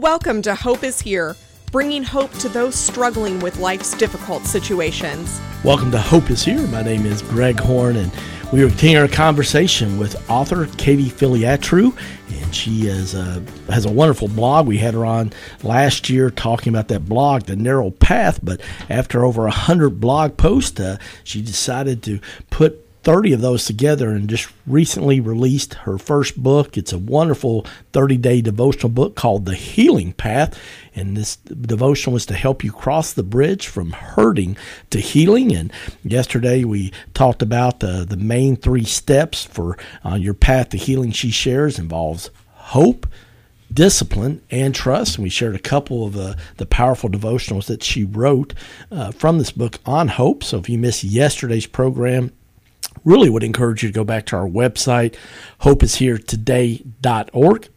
Welcome to Hope is Here, bringing hope to those struggling with life's difficult situations. Welcome to Hope is Here. My name is Greg Horn, and we are continuing our conversation with author Katie Filiatru, and she is uh, has a wonderful blog. We had her on last year talking about that blog, The Narrow Path, but after over a hundred blog posts, uh, she decided to put 30 of those together and just recently released her first book. It's a wonderful 30 day devotional book called The Healing Path. And this devotion was to help you cross the bridge from hurting to healing. And yesterday we talked about uh, the main three steps for uh, your path to healing she shares involves hope, discipline and trust. And we shared a couple of uh, the powerful devotionals that she wrote uh, from this book on hope. So if you missed yesterday's program, really would encourage you to go back to our website, hopeisheretoday.org.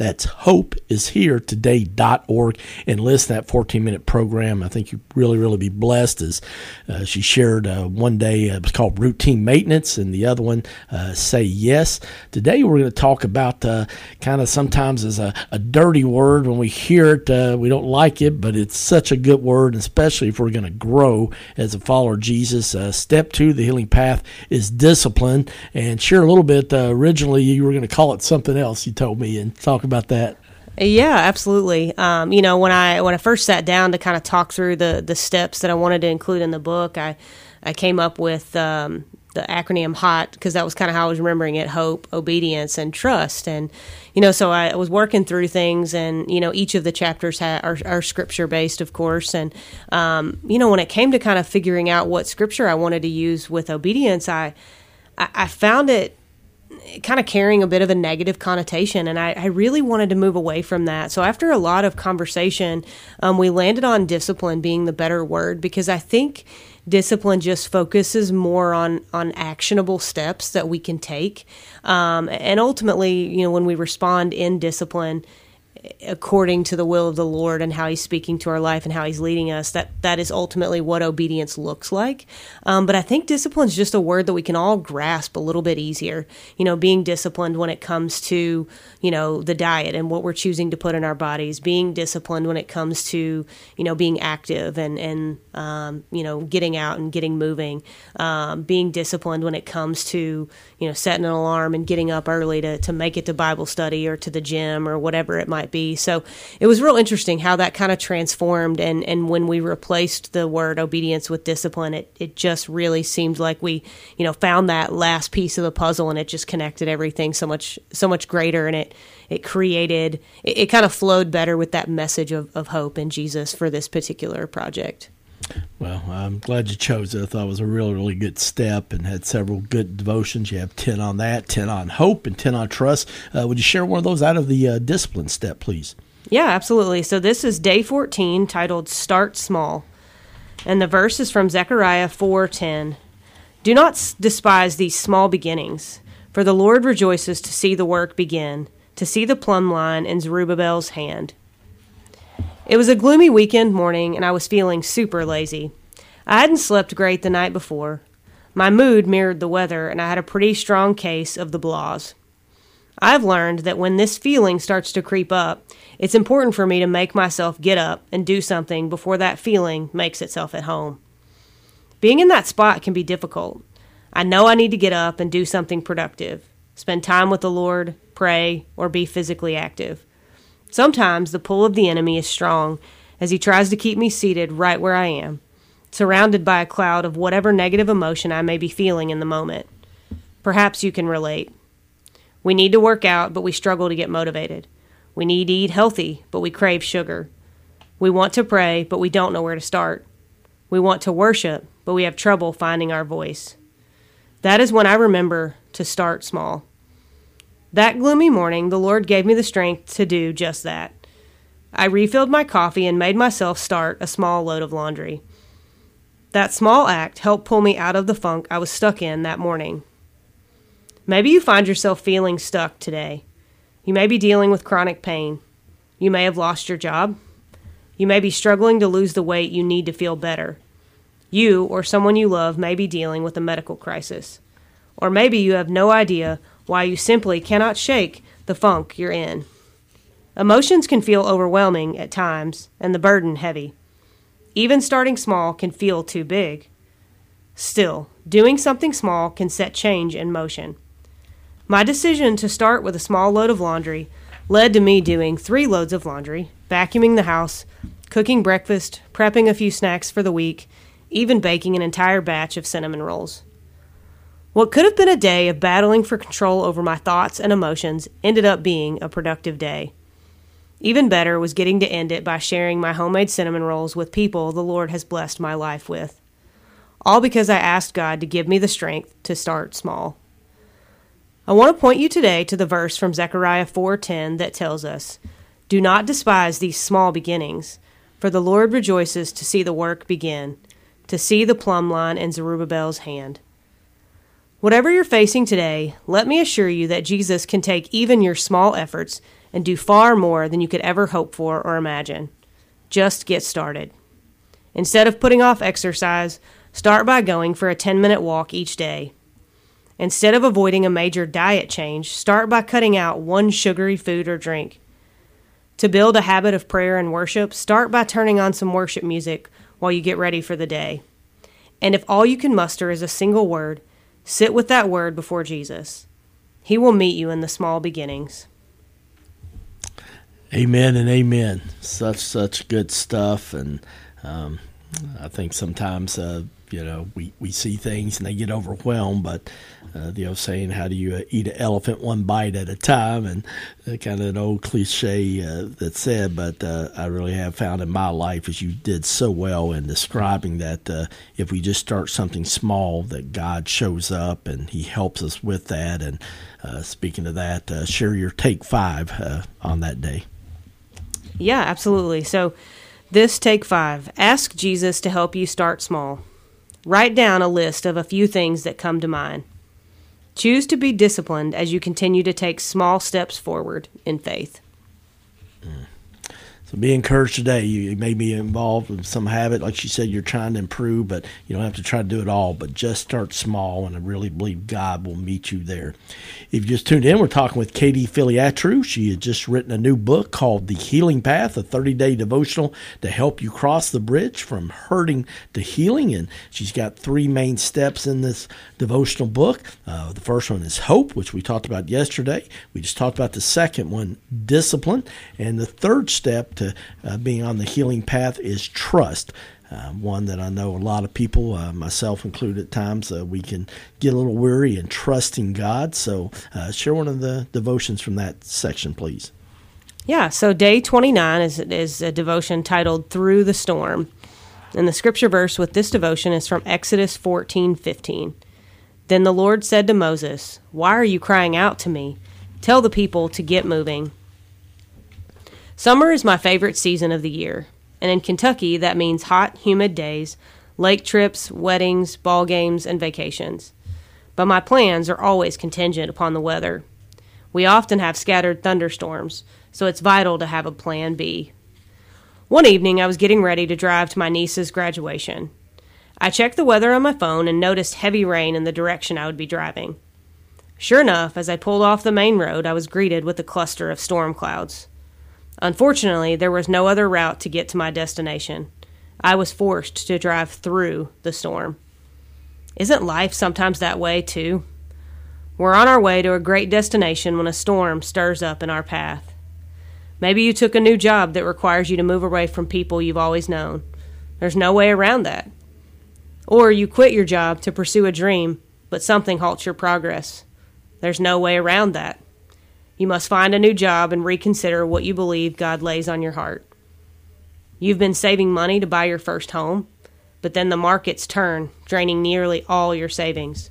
That's hopeisheretoday.org and list that 14 minute program. I think you really, really be blessed as uh, she shared uh, one day, uh, it was called routine maintenance, and the other one, uh, say yes. Today we're going to talk about uh, kind of sometimes as a, a, dirty word. When we hear it, uh, we don't like it, but it's such a good word, especially if we're going to grow as a follower of Jesus. step two, the healing path, is discipline. And share a little bit. originally, you were going to call it something else, you told me, and talk about that? Yeah, absolutely. Um, you know, when I when I first sat down to kind of talk through the the steps that I wanted to include in the book, I I came up with um, the acronym HOT because that was kind of how I was remembering it: hope, obedience, and trust. And you know, so I was working through things, and you know, each of the chapters ha- are, are scripture based, of course. And um, you know, when it came to kind of figuring out what scripture I wanted to use with obedience, I I, I found it kind of carrying a bit of a negative connotation. And I, I, really wanted to move away from that. So after a lot of conversation, um, we landed on discipline being the better word because I think discipline just focuses more on on actionable steps that we can take. Um, and ultimately, you know, when we respond in discipline, according to the will of the Lord and how He's speaking to our life and how He's leading us. That that is ultimately what obedience looks like. Um, but I think discipline is just a word that we can all grasp a little bit easier. You know, being disciplined when it comes to you know the diet and what we're choosing to put in our bodies. Being disciplined when it comes to you know being active and and um, you know getting out and getting moving. Um, being disciplined when it comes to you know setting an alarm and getting up early to to make it to Bible study or to the gym or whatever it might be. So it was real interesting how that kind of transformed. And, and when we replaced the word obedience with discipline, it, it just really seemed like we, you know, found that last piece of the puzzle and it just connected everything so much, so much greater. And it, it created, it, it kind of flowed better with that message of, of hope in Jesus for this particular project. Well, I'm glad you chose it. I thought it was a really, really good step and had several good devotions. You have 10 on that, 10 on hope, and 10 on trust. Uh, would you share one of those out of the uh, discipline step, please? Yeah, absolutely. So this is day 14 titled Start Small. And the verse is from Zechariah 4:10. Do not despise these small beginnings, for the Lord rejoices to see the work begin, to see the plumb line in Zerubbabel's hand. It was a gloomy weekend morning, and I was feeling super lazy. I hadn't slept great the night before. My mood mirrored the weather, and I had a pretty strong case of the blahs. I've learned that when this feeling starts to creep up, it's important for me to make myself get up and do something before that feeling makes itself at home. Being in that spot can be difficult. I know I need to get up and do something productive, spend time with the Lord, pray, or be physically active. Sometimes the pull of the enemy is strong as he tries to keep me seated right where I am, surrounded by a cloud of whatever negative emotion I may be feeling in the moment. Perhaps you can relate. We need to work out, but we struggle to get motivated. We need to eat healthy, but we crave sugar. We want to pray, but we don't know where to start. We want to worship, but we have trouble finding our voice. That is when I remember to start small. That gloomy morning, the Lord gave me the strength to do just that. I refilled my coffee and made myself start a small load of laundry. That small act helped pull me out of the funk I was stuck in that morning. Maybe you find yourself feeling stuck today. You may be dealing with chronic pain. You may have lost your job. You may be struggling to lose the weight you need to feel better. You or someone you love may be dealing with a medical crisis. Or maybe you have no idea why you simply cannot shake the funk you're in. Emotions can feel overwhelming at times and the burden heavy. Even starting small can feel too big. Still, doing something small can set change in motion. My decision to start with a small load of laundry led to me doing three loads of laundry, vacuuming the house, cooking breakfast, prepping a few snacks for the week, even baking an entire batch of cinnamon rolls. What could have been a day of battling for control over my thoughts and emotions ended up being a productive day. Even better was getting to end it by sharing my homemade cinnamon rolls with people the Lord has blessed my life with. All because I asked God to give me the strength to start small. I want to point you today to the verse from Zechariah 4:10 that tells us, "Do not despise these small beginnings, for the Lord rejoices to see the work begin, to see the plumb line in Zerubbabel's hand." Whatever you're facing today, let me assure you that Jesus can take even your small efforts and do far more than you could ever hope for or imagine. Just get started. Instead of putting off exercise, start by going for a 10 minute walk each day. Instead of avoiding a major diet change, start by cutting out one sugary food or drink. To build a habit of prayer and worship, start by turning on some worship music while you get ready for the day. And if all you can muster is a single word, sit with that word before Jesus. He will meet you in the small beginnings. Amen and amen. Such such good stuff, and um, I think sometimes uh, you know we, we see things and they get overwhelmed but uh, the old saying how do you uh, eat an elephant one bite at a time? And uh, kind of an old cliche uh, that said but uh, i really have found in my life as you did so well in describing that uh, if we just start something small that god shows up and he helps us with that. And speaking of that share your take five on that day. Yeah absolutely. So this take five ask jesus to help you start small Write down a list of a few things that come to mind. Choose to be disciplined as you continue to take small steps forward in faith. Mm. So be encouraged today. You may be involved in some habit, like she said, you're trying to improve, but you don't have to try to do it all. But just start small, and I really believe God will meet you there. If you just tuned in, we're talking with Katie Filiatru. She has just written a new book called The Healing Path, a 30 day devotional to help you cross the bridge from hurting to healing. And she's got three main steps in this devotional book. Uh, the first one is hope, which we talked about yesterday. We just talked about the second one, discipline. And the third step to uh, being on the healing path is trust. Uh, one that I know a lot of people, uh, myself included, at times uh, we can get a little weary in trusting God. So, uh, share one of the devotions from that section, please. Yeah, so day 29 is, is a devotion titled Through the Storm. And the scripture verse with this devotion is from Exodus 14 15. Then the Lord said to Moses, Why are you crying out to me? Tell the people to get moving. Summer is my favorite season of the year, and in Kentucky, that means hot, humid days, lake trips, weddings, ball games, and vacations. But my plans are always contingent upon the weather. We often have scattered thunderstorms, so it's vital to have a plan B. One evening, I was getting ready to drive to my niece's graduation. I checked the weather on my phone and noticed heavy rain in the direction I would be driving. Sure enough, as I pulled off the main road, I was greeted with a cluster of storm clouds. Unfortunately, there was no other route to get to my destination. I was forced to drive through the storm. Isn't life sometimes that way, too? We're on our way to a great destination when a storm stirs up in our path. Maybe you took a new job that requires you to move away from people you've always known. There's no way around that. Or you quit your job to pursue a dream, but something halts your progress. There's no way around that. You must find a new job and reconsider what you believe God lays on your heart. You've been saving money to buy your first home, but then the markets turn, draining nearly all your savings.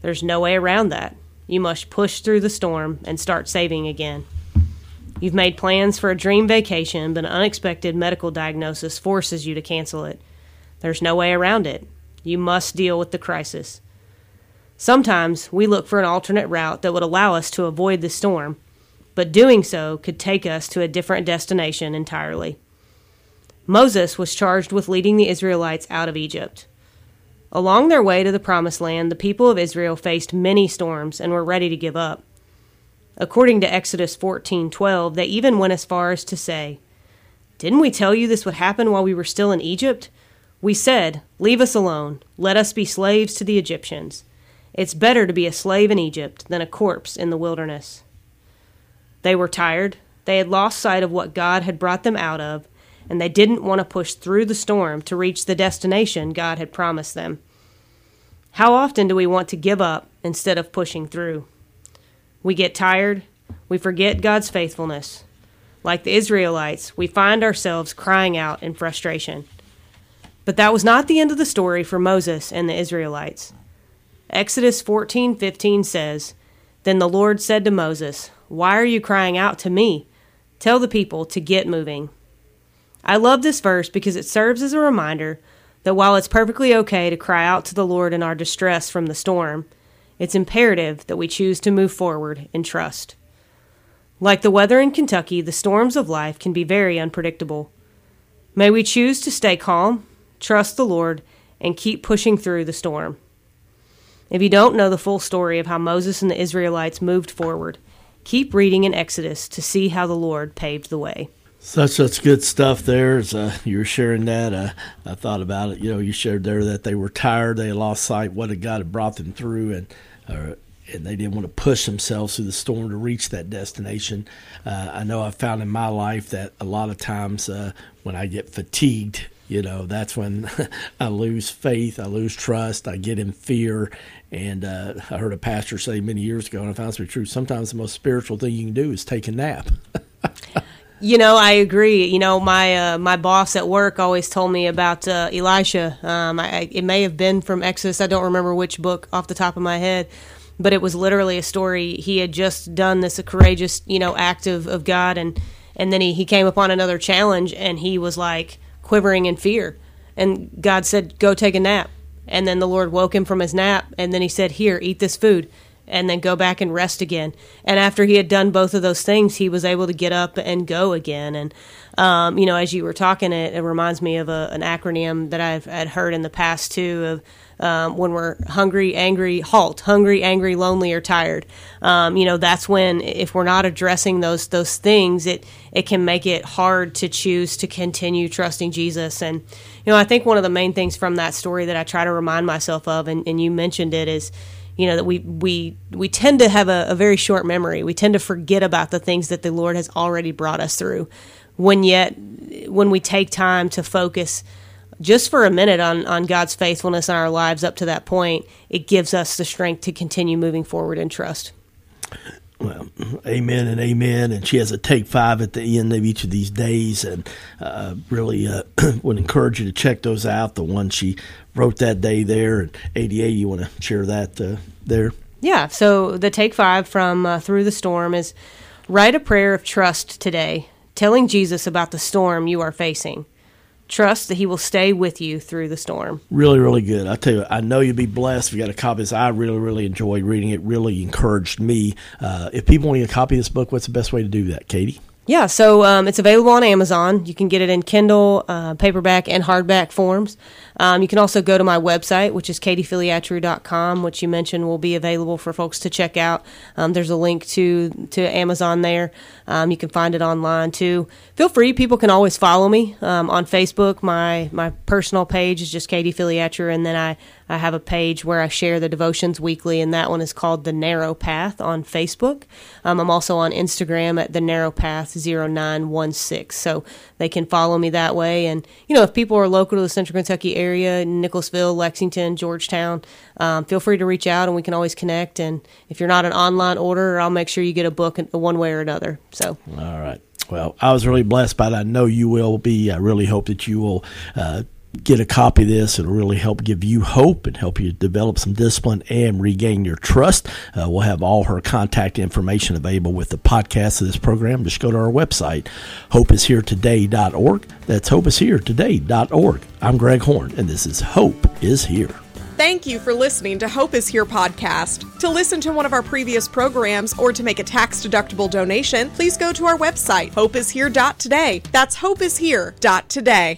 There's no way around that. You must push through the storm and start saving again. You've made plans for a dream vacation, but an unexpected medical diagnosis forces you to cancel it. There's no way around it. You must deal with the crisis. Sometimes we look for an alternate route that would allow us to avoid the storm, but doing so could take us to a different destination entirely. Moses was charged with leading the Israelites out of Egypt. Along their way to the Promised Land, the people of Israel faced many storms and were ready to give up. According to Exodus 14:12, they even went as far as to say, "Didn't we tell you this would happen while we were still in Egypt? We said, "Leave us alone. Let us be slaves to the Egyptians." It's better to be a slave in Egypt than a corpse in the wilderness. They were tired. They had lost sight of what God had brought them out of, and they didn't want to push through the storm to reach the destination God had promised them. How often do we want to give up instead of pushing through? We get tired, we forget God's faithfulness. Like the Israelites, we find ourselves crying out in frustration. But that was not the end of the story for Moses and the Israelites. Exodus 14:15 says, "Then the Lord said to Moses, "Why are you crying out to me? Tell the people to get moving." I love this verse because it serves as a reminder that while it's perfectly okay to cry out to the Lord in our distress from the storm, it's imperative that we choose to move forward in trust. Like the weather in Kentucky, the storms of life can be very unpredictable. May we choose to stay calm, trust the Lord, and keep pushing through the storm. If you don't know the full story of how Moses and the Israelites moved forward, keep reading in Exodus to see how the Lord paved the way. Such such good stuff there. As uh, you were sharing that, uh, I thought about it. You know, you shared there that they were tired, they lost sight what God had brought them through, and uh, and they didn't want to push themselves through the storm to reach that destination. Uh, I know I've found in my life that a lot of times uh, when I get fatigued, you know, that's when I lose faith, I lose trust, I get in fear. And uh, I heard a pastor say many years ago, and I found this to be true. Sometimes the most spiritual thing you can do is take a nap. You know, I agree. You know, my uh, my boss at work always told me about uh, Elisha. Um, I, it may have been from Exodus. I don't remember which book off the top of my head, but it was literally a story. He had just done this courageous, you know, act of, of God, and and then he, he came upon another challenge, and he was like quivering in fear. And God said, "Go take a nap." And then the Lord woke him from his nap, and then he said, "Here, eat this food." and then go back and rest again. And after he had done both of those things, he was able to get up and go again. And um, you know, as you were talking, it, it reminds me of a, an acronym that I've had heard in the past too of. Um, when we're hungry, angry, halt, hungry, angry, lonely, or tired. Um, you know, that's when if we're not addressing those those things, it it can make it hard to choose to continue trusting Jesus. And you know, I think one of the main things from that story that I try to remind myself of, and, and you mentioned it, is you know that we we we tend to have a, a, very short memory we tend to forget about the things that the lord has already brought us through when yet when we take time to focus just for a minute on on god's faithfulness in our lives up to that point it gives us the strength to continue moving forward in trust well, amen and amen. And she has a take five at the end of each of these days, and uh, really uh, would encourage you to check those out. The one she wrote that day there, and Katie, you want to share that uh, there? Yeah. So the take five from uh, Through the Storm is write a prayer of trust today, telling Jesus about the storm you are facing. Trust that he will stay with you through the storm. Really, really good. I tell you, I know you'll be blessed if you got a copy this. I really, really enjoyed reading it. Really encouraged me. Uh, if people want to copy this book, what's the best way to do that, Katie? Yeah, so um, it's available on Amazon. You can get it in Kindle, uh, paperback, and hardback forms. Um, you can also go to my website, which is katiefiliatru.com, which you mentioned will be available for folks to check out. Um, there's a link to to Amazon there. Um, you can find it online too. Feel free. People can always follow me um, on Facebook. My my personal page is just Katie Filiatru, and then I I have a page where I share the devotions weekly, and that one is called The Narrow Path on Facebook. Um, I'm also on Instagram at The Narrow Path 0916. So they can follow me that way. And, you know, if people are local to the Central Kentucky area, Nicholasville, Lexington, Georgetown, um, feel free to reach out and we can always connect. And if you're not an online order, I'll make sure you get a book one way or another. So, all right. Well, I was really blessed by that. I know you will be. I really hope that you will uh, get a copy of this. It'll really help give you hope and help you develop some discipline and regain your trust. Uh, we'll have all her contact information available with the podcast of this program. Just go to our website, hopeisheretoday.org. That's hopeisheretoday.org. I'm Greg Horn, and this is Hope is Here. Thank you for listening to Hope is Here podcast. To listen to one of our previous programs or to make a tax deductible donation, please go to our website, hopeishere.today. That's hopeishere.today.